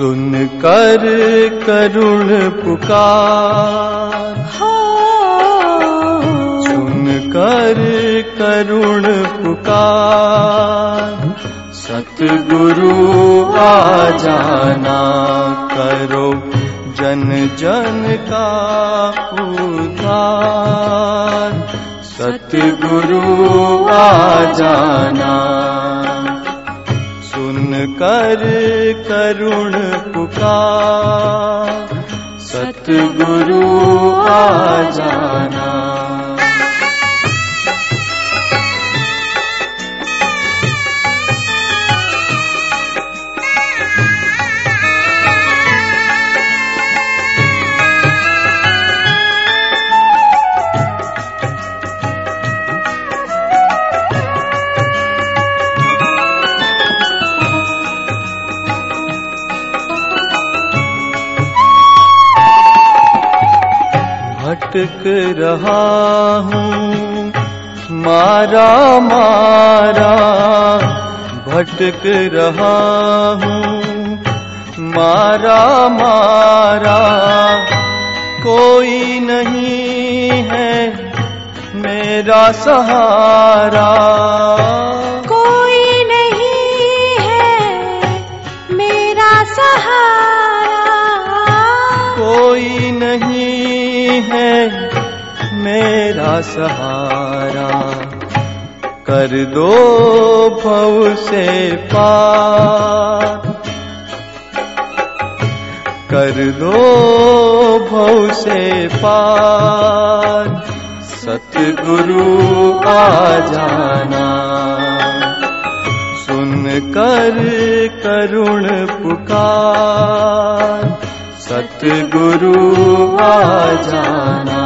सुन कर करुण पुकार। सुन कर करुण पुकार। सतगुरु आ जाना करो जन जन का उद्धार। सतगुरु आ जाना कर करुण पुकार। सतगुरु आ जाना भटक रहा हूँ। मारा मारा भटक रहा हूँ। मारा मारा कोई नहीं है मेरा सहारा। कोई नहीं है मेरा सहारा। कोई नहीं है मेरा सहारा। कर दो भव से पार। कर दो भव से पार। सतगुरु आ जाना। सुन कर करुण पुकार। जाना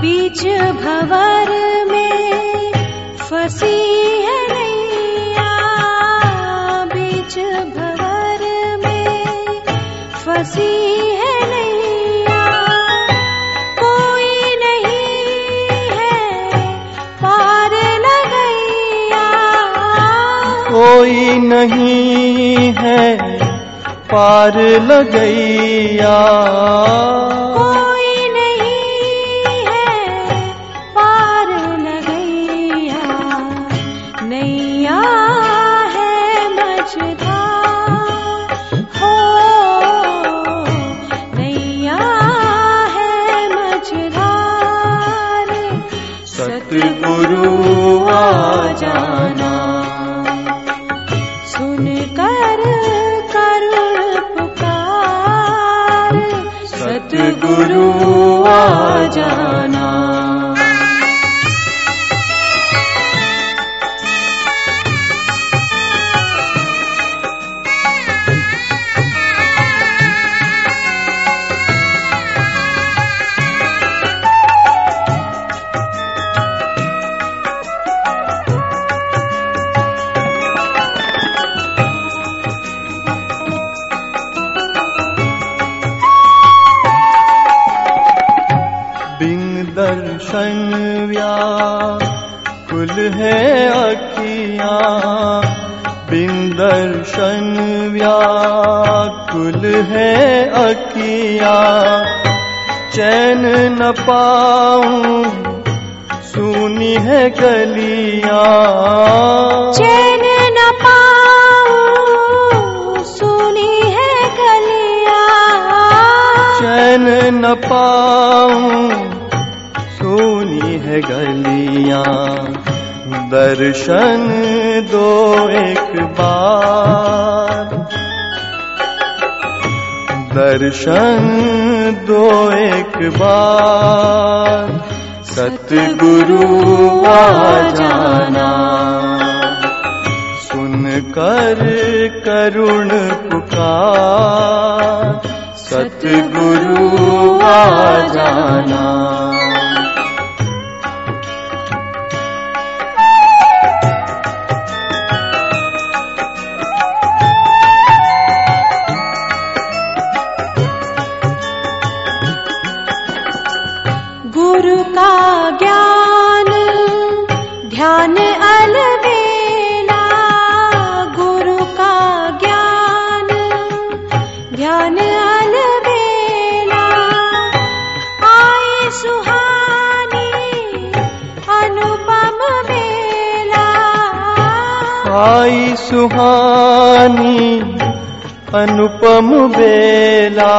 बीच भवर में फंसी कोई नहीं है पार लगैया। कोई नहीं है पार लगैया। नैया है मझधार। हो नैया है मझधार। सतगुरु आ जाना। दर्शन व्याकुल है अखियाँ चैन न पाऊँ सुनी है गलियाँ चैन न पाऊँ सुनी है गलियाँ चैन न पाऊँ सोनी है गलियाँ। दर्शन दो एक बार। दर्शन दो एक बार। सतगुरु आ जाना। सुन कर करुण पुकार। सतगुरु आ जाना। का ज्ञान ध्यान अलवेला गुरु का ज्ञान ध्यान अलवेला आए सुहानी अनुपम बेला। आई सुहानी अनुपम बेला।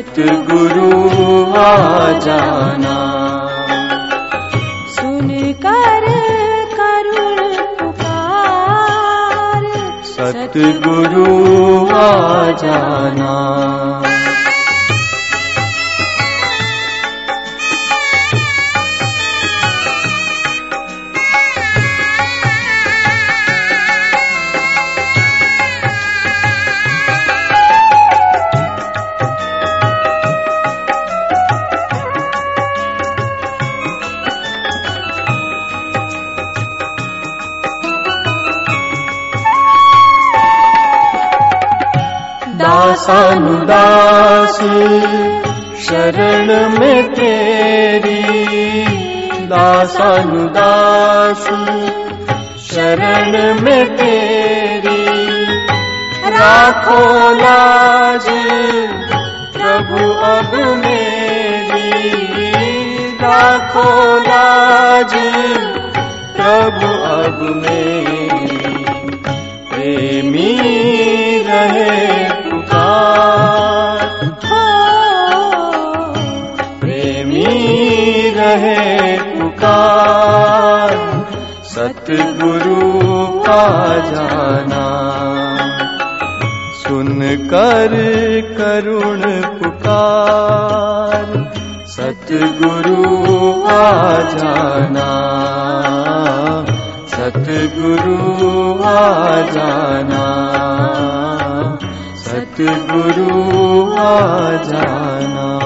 सतगुरु आ जाना सुन कर करुण पुकार। सतगुरु आ जाना दासानुदास शरण में तेरी दासानुदास, शरण में तेरी राखो लाज, प्रभु अब मेरी राखो लाज, प्रभु अब मेरी, प्रेमी रहे पुकार, सतगुरु का जाना। सुन कर करुण पुकार, सतगुरु आ जाना। सतगुरु आ जाना। सतगुरु आ जाना।